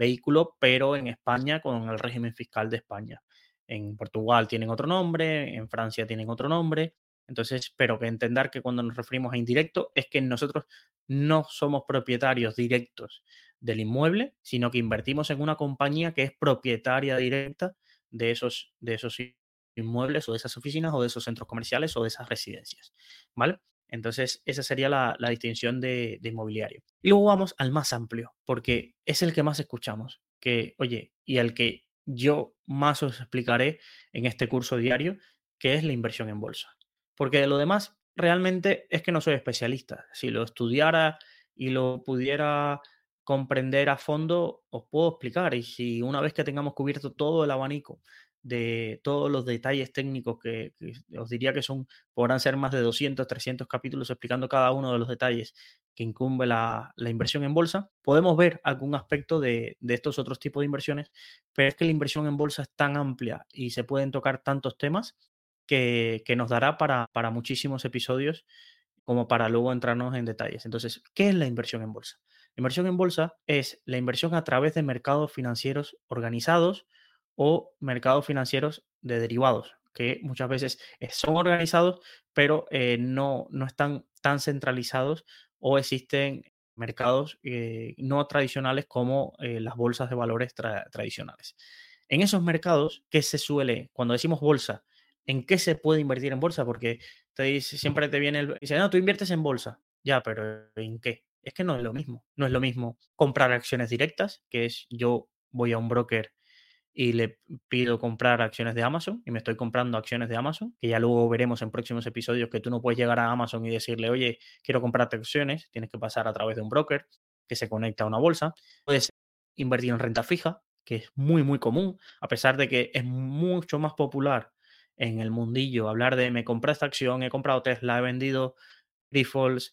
vehículo, pero en España con el régimen fiscal de España. En Portugal tienen otro nombre, en Francia tienen otro nombre. Entonces, pero que entender que cuando nos referimos a indirecto es que nosotros no somos propietarios directos del inmueble, sino que invertimos en una compañía que es propietaria directa de esos, de esos inmuebles o de esas oficinas o de esos centros comerciales o de esas residencias, ¿vale? Entonces, esa sería la, distinción de, inmobiliario. Y luego vamos al más amplio, porque es el que más escuchamos, que, oye, y el que yo más os explicaré en este curso diario qué es la inversión en bolsa. Porque de lo demás, realmente es que no soy especialista. Si lo estudiara y lo pudiera comprender a fondo, os puedo explicar. Y si una vez que tengamos cubierto todo el abanico de todos los detalles técnicos que, que os diría que son, podrán ser más de 200, 300 capítulos explicando cada uno de los detalles que incumbe la, la inversión en bolsa, podemos ver algún aspecto de, de, estos otros tipos de inversiones, pero es que la inversión en bolsa es tan amplia y se pueden tocar tantos temas que, que nos dará para, para muchísimos episodios como para luego entrarnos en detalles. Entonces, ¿qué es la inversión en bolsa? La inversión en bolsa es la inversión a través de mercados financieros organizados o mercados financieros de derivados, que muchas veces son organizados, pero eh, no, no están tan centralizados o existen mercados eh, no tradicionales como eh, las bolsas de valores tra tradicionales. En esos mercados, ¿qué se suele, cuando decimos bolsa, en qué se puede invertir en bolsa? Porque te dice, siempre te viene el, dice, no, tú inviertes en bolsa. Ya, pero ¿en qué? Es que no es lo mismo. No es lo mismo comprar acciones directas, que es yo voy a un broker y le pido comprar acciones de Amazon y me estoy comprando acciones de Amazon, que ya luego veremos en próximos episodios que tú no puedes llegar a Amazon y decirle, oye, quiero comprarte acciones, tienes que pasar a través de un broker que se conecta a una bolsa. Puedes invertir en renta fija, que es muy, muy común, a pesar de que es mucho más popular en el mundillo hablar de me compré esta acción, he comprado Tesla, he vendido Grifols,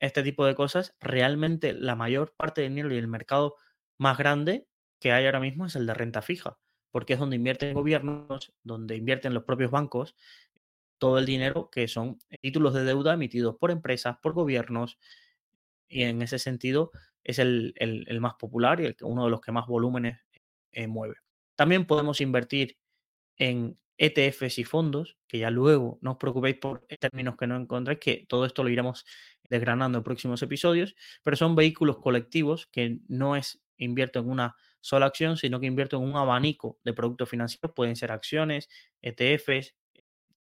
este tipo de cosas, realmente la mayor parte del dinero y el mercado más grande que hay ahora mismo es el de renta fija, porque es donde invierten gobiernos, donde invierten los propios bancos, todo el dinero que son títulos de deuda emitidos por empresas, por gobiernos, y en ese sentido es el, el, más popular y el, uno de los que más volúmenes eh, mueve. También podemos invertir en ETFs y fondos, que ya luego no os preocupéis por términos que no encontréis, que todo esto lo iremos desgranando en próximos episodios, pero son vehículos colectivos que no es invierto en una sola acción, sino que invierto en un abanico de productos financieros. Pueden ser acciones, ETFs,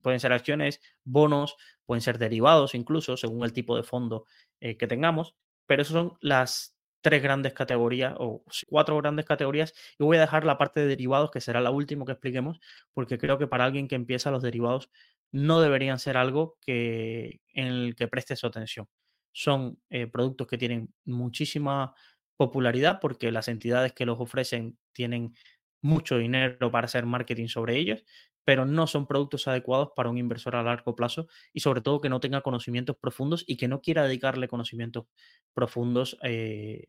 pueden ser acciones, bonos, pueden ser derivados incluso, según el tipo de fondo eh, que tengamos. Pero esas son las tres grandes categorías o cuatro grandes categorías. Y voy a dejar la parte de derivados, que será la última que expliquemos, porque creo que para alguien que empieza los derivados no deberían ser algo que, en el que preste su atención. Son eh, productos que tienen muchísima popularidad porque las entidades que los ofrecen tienen mucho dinero para hacer marketing sobre ellos, pero no son productos adecuados para un inversor a largo plazo y sobre todo que no tenga conocimientos profundos y que no quiera dedicarle conocimientos profundos eh,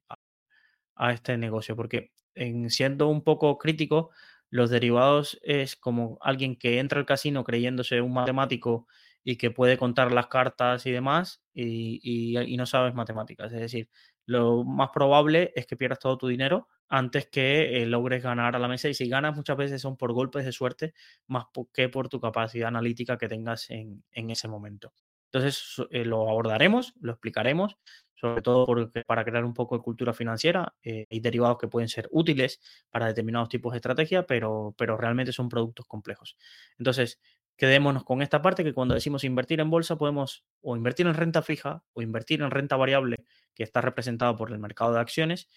a, este negocio, porque en siendo un poco crítico, los derivados es como alguien que entra al casino creyéndose un matemático y que puede contar las cartas y demás y, y, y no sabes matemáticas, es decir, lo más probable es que pierdas todo tu dinero antes que eh, logres ganar a la mesa. Y si ganas muchas veces son por golpes de suerte más que por tu capacidad analítica que tengas en, en ese momento. Entonces eh, lo abordaremos, lo explicaremos, sobre todo porque para crear un poco de cultura financiera eh, hay derivados que pueden ser útiles para determinados tipos de estrategia, pero, pero realmente son productos complejos. Entonces, quedémonos con esta parte que cuando decimos invertir en bolsa podemos o invertir en renta fija o invertir en renta variable que está representado por el mercado de acciones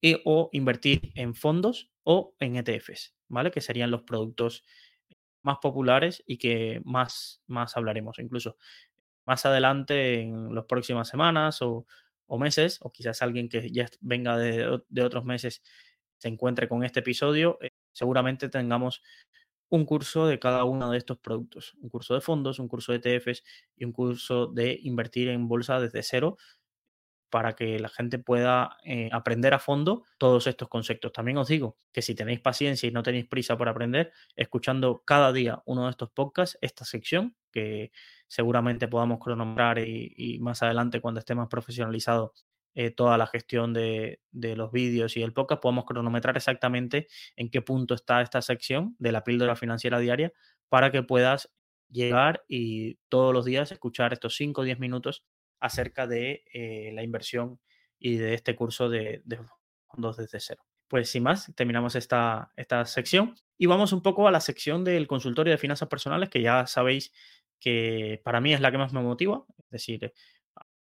y, o invertir en fondos o en ETFs, ¿vale? Que serían los productos más populares y que más, más hablaremos. Incluso más adelante en las próximas semanas o, o, meses, o quizás alguien que ya venga de, de, otros meses se encuentre con este episodio, eh, seguramente tengamos un curso de cada uno de estos productos, un curso de fondos, un curso de ETFs y un curso de invertir en bolsa desde cero para que la gente pueda eh, aprender a fondo todos estos conceptos. También os digo que si tenéis paciencia y no tenéis prisa por aprender, escuchando cada día uno de estos podcasts, esta sección, que seguramente podamos cronometrar y, y más adelante cuando esté más profesionalizado eh, toda la gestión de, de, los vídeos y el podcast, podemos cronometrar exactamente en qué punto está esta sección de la píldora financiera diaria para que puedas llegar y todos los días escuchar estos 5 o 10 minutos acerca de eh, la inversión y de este curso de, de, fondos desde cero. Pues sin más, terminamos esta, esta sección y vamos un poco a la sección del consultorio de finanzas personales, que ya sabéis que para mí es la que más me motiva, es decir,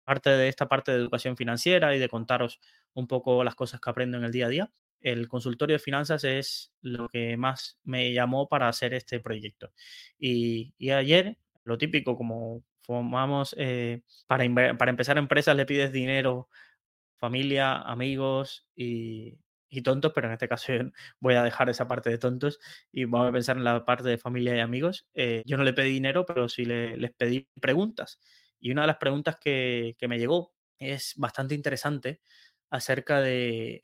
parte de esta parte de educación financiera y de contaros un poco las cosas que aprendo en el día a día, el consultorio de finanzas es lo que más me llamó para hacer este proyecto. Y, ayer, lo típico, como formamos, eh, para, para empezar empresas le pides dinero, familia, amigos y, tontos, pero en este caso (laughs) voy a dejar esa parte de tontos y vamos a pensar en la parte de familia y amigos. Eh, yo no le pedí dinero, pero sí les pedí preguntas. Y una de las preguntas que, que me llegó es bastante interesante acerca de,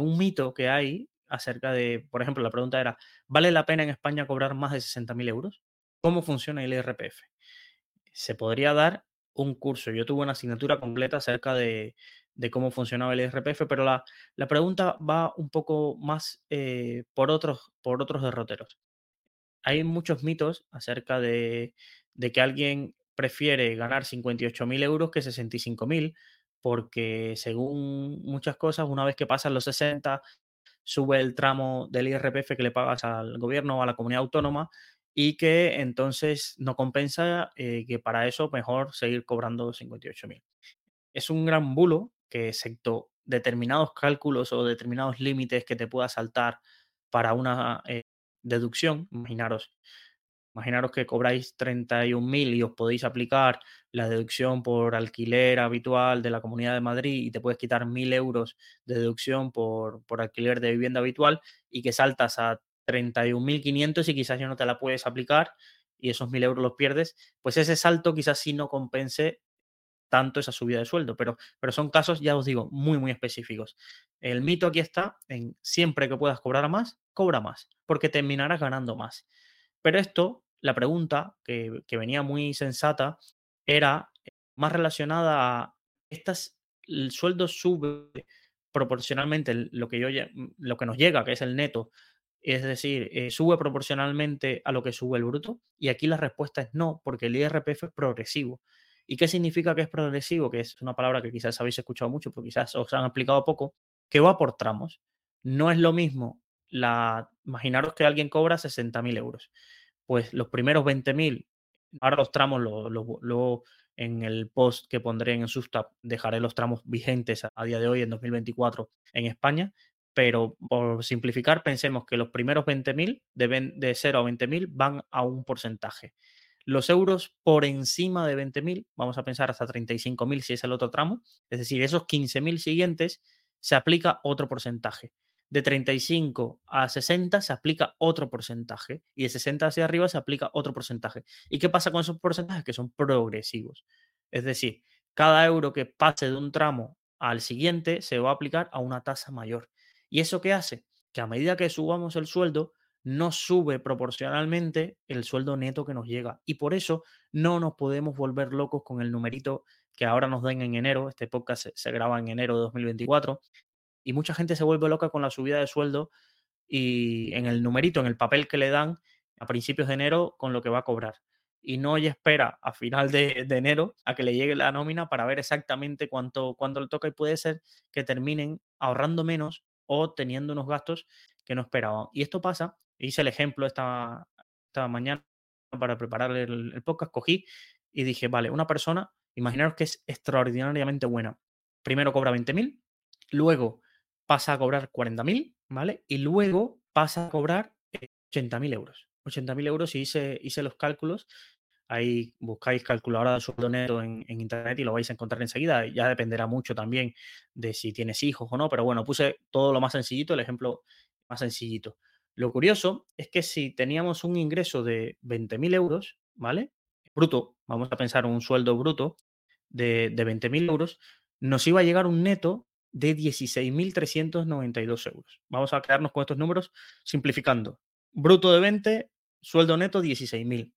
un mito que hay acerca de, por ejemplo, la pregunta era, ¿vale la pena en España cobrar más de 60.000 euros? ¿Cómo funciona el IRPF? Se podría dar un curso. Yo tuve una asignatura completa acerca de, cómo funcionaba el IRPF, pero la, pregunta va un poco más eh, por, otros, por otros derroteros. Hay muchos mitos acerca de, de que alguien prefiere ganar 58.000 euros que 65.000 porque según muchas cosas, una vez que pasan los 60, sube el tramo del IRPF que le pagas al gobierno o a la comunidad autónoma y que entonces no compensa eh, que para eso mejor seguir cobrando 58.000. Es un gran bulo que excepto determinados cálculos o determinados límites que te pueda saltar para una eh, deducción, imaginaros, Imaginaros que cobráis 31.000 y os podéis aplicar la deducción por alquiler habitual de la Comunidad de Madrid y te puedes quitar 1.000 euros de deducción por, por alquiler de vivienda habitual y que saltas a 31.500 y quizás ya no te la puedes aplicar y esos 1.000 euros los pierdes, pues ese salto quizás sí no compense tanto esa subida de sueldo, pero, pero son casos, ya os digo, muy, muy específicos. El mito aquí está en siempre que puedas cobrar más, cobra más, porque terminarás ganando más. Pero esto la pregunta, que, venía muy sensata, era eh, más relacionada a estas, el sueldo sube proporcionalmente lo que, yo, mm, lo que nos llega, que es el neto, es decir, eh, sube proporcionalmente a lo que sube el bruto. Y aquí la respuesta es no, porque el IRPF es progresivo. ¿Y qué significa que es progresivo? Que es una palabra que quizás habéis escuchado mucho, pero quizás os han explicado poco, que va por tramos. No es lo mismo la. Imaginaros que alguien cobra 60.000 euros pues los primeros 20.000, ahora los tramos, luego en el post que pondré en Substack dejaré los tramos vigentes a, día de hoy, en 2024, en España, pero por simplificar, pensemos que los primeros 20.000, de, de 0 a 20.000, van a un porcentaje. Los euros por encima de 20.000, vamos a pensar hasta 35.000 si es el otro tramo, es decir, esos 15.000 siguientes se aplica otro porcentaje de 35 a 60 se aplica otro porcentaje y de 60 hacia arriba se aplica otro porcentaje. ¿Y qué pasa con esos porcentajes? Que son progresivos. Es decir, cada euro que pase de un tramo al siguiente se va a aplicar a una tasa mayor. ¿Y eso qué hace? Que a medida que subamos el sueldo, no sube proporcionalmente el sueldo neto que nos llega. Y por eso no nos podemos volver locos con el numerito que ahora nos den en enero. Este podcast se, se graba en enero de 2024 y mucha gente se vuelve loca con la subida de sueldo y en el numerito, en el papel que le dan a principios de enero con lo que va a cobrar. Y no y espera a final de, enero a que le llegue la nómina para ver exactamente cuánto, cuánto le toca y puede ser que terminen ahorrando menos o teniendo unos gastos que no esperaban. Y esto pasa, hice el ejemplo esta, esta mañana para preparar el, el podcast, cogí y dije, vale, una persona, imaginaros que es extraordinariamente buena. Primero cobra 20.000, luego pasa a cobrar 40.000, ¿vale? Y luego pasa a cobrar 80.000 euros. 80.000 euros y hice, hice los cálculos. Ahí buscáis calculadora de sueldo neto en, internet y lo vais a encontrar enseguida. Ya dependerá mucho también de si tienes hijos o no, pero bueno, puse todo lo más sencillito, el ejemplo más sencillito. Lo curioso es que si teníamos un ingreso de 20.000 euros, ¿vale? Bruto, vamos a pensar un sueldo bruto de, de 20.000 euros, nos iba a llegar un neto de 16.392 euros. Vamos a quedarnos con estos números simplificando. Bruto de 20, sueldo neto 16.000.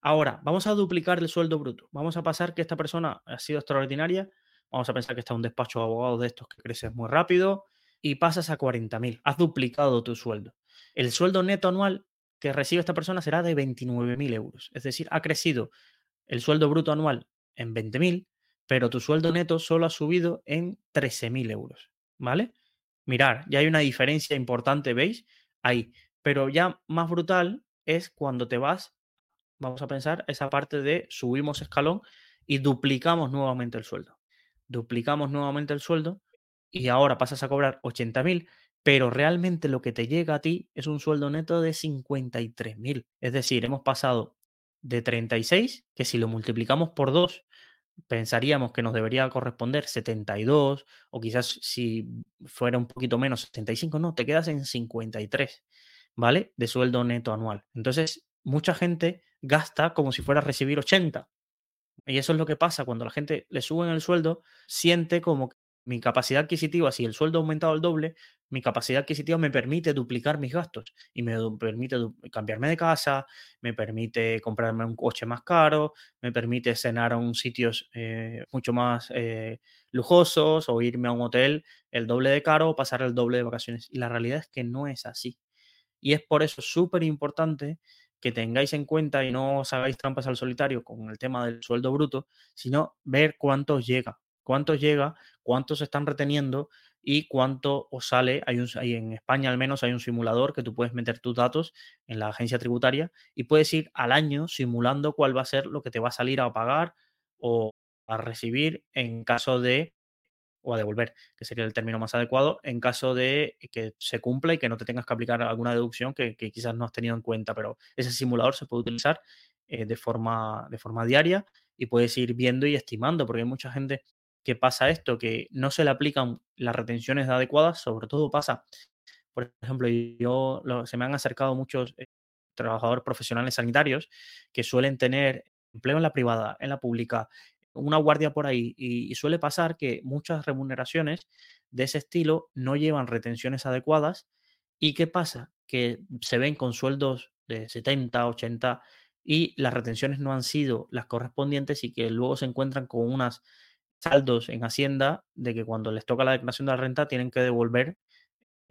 Ahora, vamos a duplicar el sueldo bruto. Vamos a pasar que esta persona ha sido extraordinaria. Vamos a pensar que está un despacho de abogados de estos que creces muy rápido y pasas a 40.000. Has duplicado tu sueldo. El sueldo neto anual que recibe esta persona será de 29.000 euros. Es decir, ha crecido el sueldo bruto anual en 20.000 pero tu sueldo neto solo ha subido en 13.000 euros, ¿vale? Mirar, ya hay una diferencia importante, ¿veis? Ahí. Pero ya más brutal es cuando te vas, vamos a pensar, esa parte de subimos escalón y duplicamos nuevamente el sueldo. Duplicamos nuevamente el sueldo y ahora pasas a cobrar 80.000 pero realmente lo que te llega a ti es un sueldo neto de 53.000. Es decir, hemos pasado de 36, que si lo multiplicamos por 2, pensaríamos que nos debería corresponder 72 o quizás si fuera un poquito menos 75, no, te quedas en 53, ¿vale? De sueldo neto anual. Entonces, mucha gente gasta como si fuera a recibir 80. Y eso es lo que pasa cuando la gente le suben el sueldo, siente como mi capacidad adquisitiva, si el sueldo ha aumentado el doble, mi capacidad adquisitiva me permite duplicar mis gastos y me permite cambiarme de casa, me permite comprarme un coche más caro, me permite cenar a un sitios eh, mucho más eh, lujosos o irme a un hotel el doble de caro o pasar el doble de vacaciones. Y la realidad es que no es así. Y es por eso súper importante que tengáis en cuenta y no os hagáis trampas al solitario con el tema del sueldo bruto, sino ver cuánto llega, cuánto llega, cuántos están reteniendo y cuánto os sale. Hay, un, en España al menos hay un simulador que tú puedes meter tus datos en la agencia tributaria y puedes ir al año simulando cuál va a ser lo que te va a salir a pagar o a recibir en caso de o a devolver, que sería el término más adecuado, en caso de que se cumpla y que no te tengas que aplicar alguna deducción que, quizás no has tenido en cuenta, pero ese simulador se puede utilizar eh, de, forma, de forma diaria y puedes ir viendo y estimando, porque hay mucha gente que pasa esto, que no se le aplican las retenciones adecuadas, sobre todo pasa, por ejemplo, yo se me han acercado muchos eh, trabajadores profesionales sanitarios que suelen tener empleo en la privada, en la pública, una guardia por ahí y, suele pasar que muchas remuneraciones de ese estilo no llevan retenciones adecuadas y ¿qué pasa? Que se ven con sueldos de 70, 80 y las retenciones no han sido las correspondientes y que luego se encuentran con unas saldos en Hacienda de que cuando les toca la declaración de la renta tienen que devolver,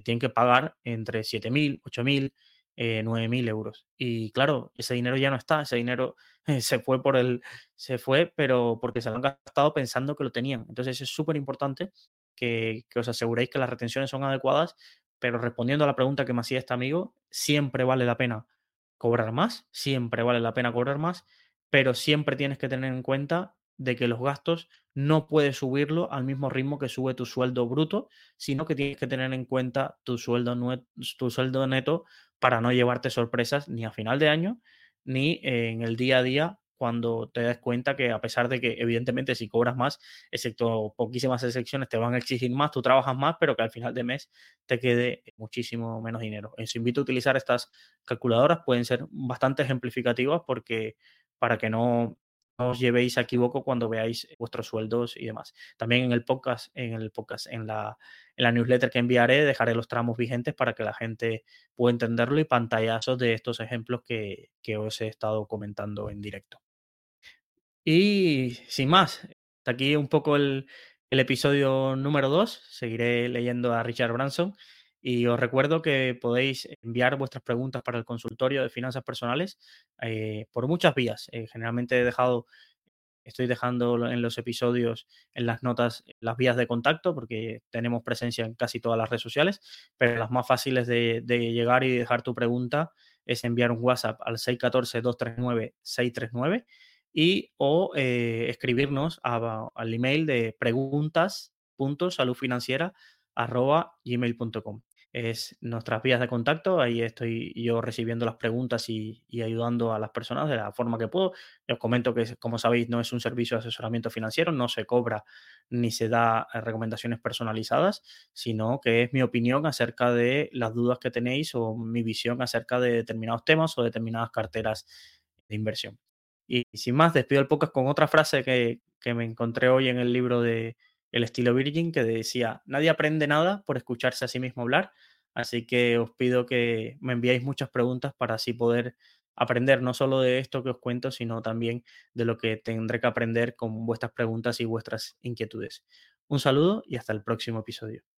tienen que pagar entre 7.000, 8.000, eh, 9.000 euros. Y claro, ese dinero ya no está, ese dinero (laughs) se fue por el, se fue, pero porque se lo han gastado pensando que lo tenían. Entonces es súper importante que, que, os aseguréis que las retenciones son adecuadas, pero respondiendo a la pregunta que me hacía este amigo, siempre vale la pena cobrar más, siempre vale la pena cobrar más, pero siempre tienes que tener en cuenta de que los gastos no puedes subirlo al mismo ritmo que sube tu sueldo bruto, sino que tienes que tener en cuenta tu sueldo, tu sueldo neto para no llevarte sorpresas ni a final de año ni en el día a día cuando te das cuenta que a pesar de que evidentemente si cobras más, excepto poquísimas excepciones, te van a exigir más, tú trabajas más, pero que al final de mes te quede muchísimo menos dinero. Os invito a utilizar estas calculadoras, pueden ser bastante ejemplificativas porque para que no no os llevéis a equivoco cuando veáis vuestros sueldos y demás. También en el podcast, en el podcast, en la, en la newsletter que enviaré, dejaré los tramos vigentes para que la gente pueda entenderlo y pantallazos de estos ejemplos que, que os he estado comentando en directo. Y sin más, hasta aquí un poco el, el episodio número 2. Seguiré leyendo a Richard Branson. Y os recuerdo que podéis enviar vuestras preguntas para el consultorio de finanzas personales eh, por muchas vías. Eh, generalmente he dejado, estoy dejando en los episodios, en las notas, las vías de contacto, porque tenemos presencia en casi todas las redes sociales, pero las más fáciles de, llegar y dejar tu pregunta es enviar un WhatsApp al 614-239-639 y o eh, escribirnos al email de preguntas.saludfinanciera arroba gmail.com. Es nuestras vías de contacto, ahí estoy yo recibiendo las preguntas y, ayudando a las personas de la forma que puedo. Os comento que, como sabéis, no es un servicio de asesoramiento financiero, no se cobra ni se da eh, recomendaciones personalizadas, sino que es mi opinión acerca de las dudas que tenéis o mi visión acerca de determinados temas o determinadas carteras de inversión. Y, sin más, despido el podcast con otra frase que, que me encontré hoy en el libro de, el estilo Virgin, que decía, nadie aprende nada por escucharse a sí mismo hablar, así que os pido que me enviéis muchas preguntas para así poder aprender no solo de esto que os cuento, sino también de lo que tendré que aprender con vuestras preguntas y vuestras inquietudes. Un saludo y hasta el próximo episodio.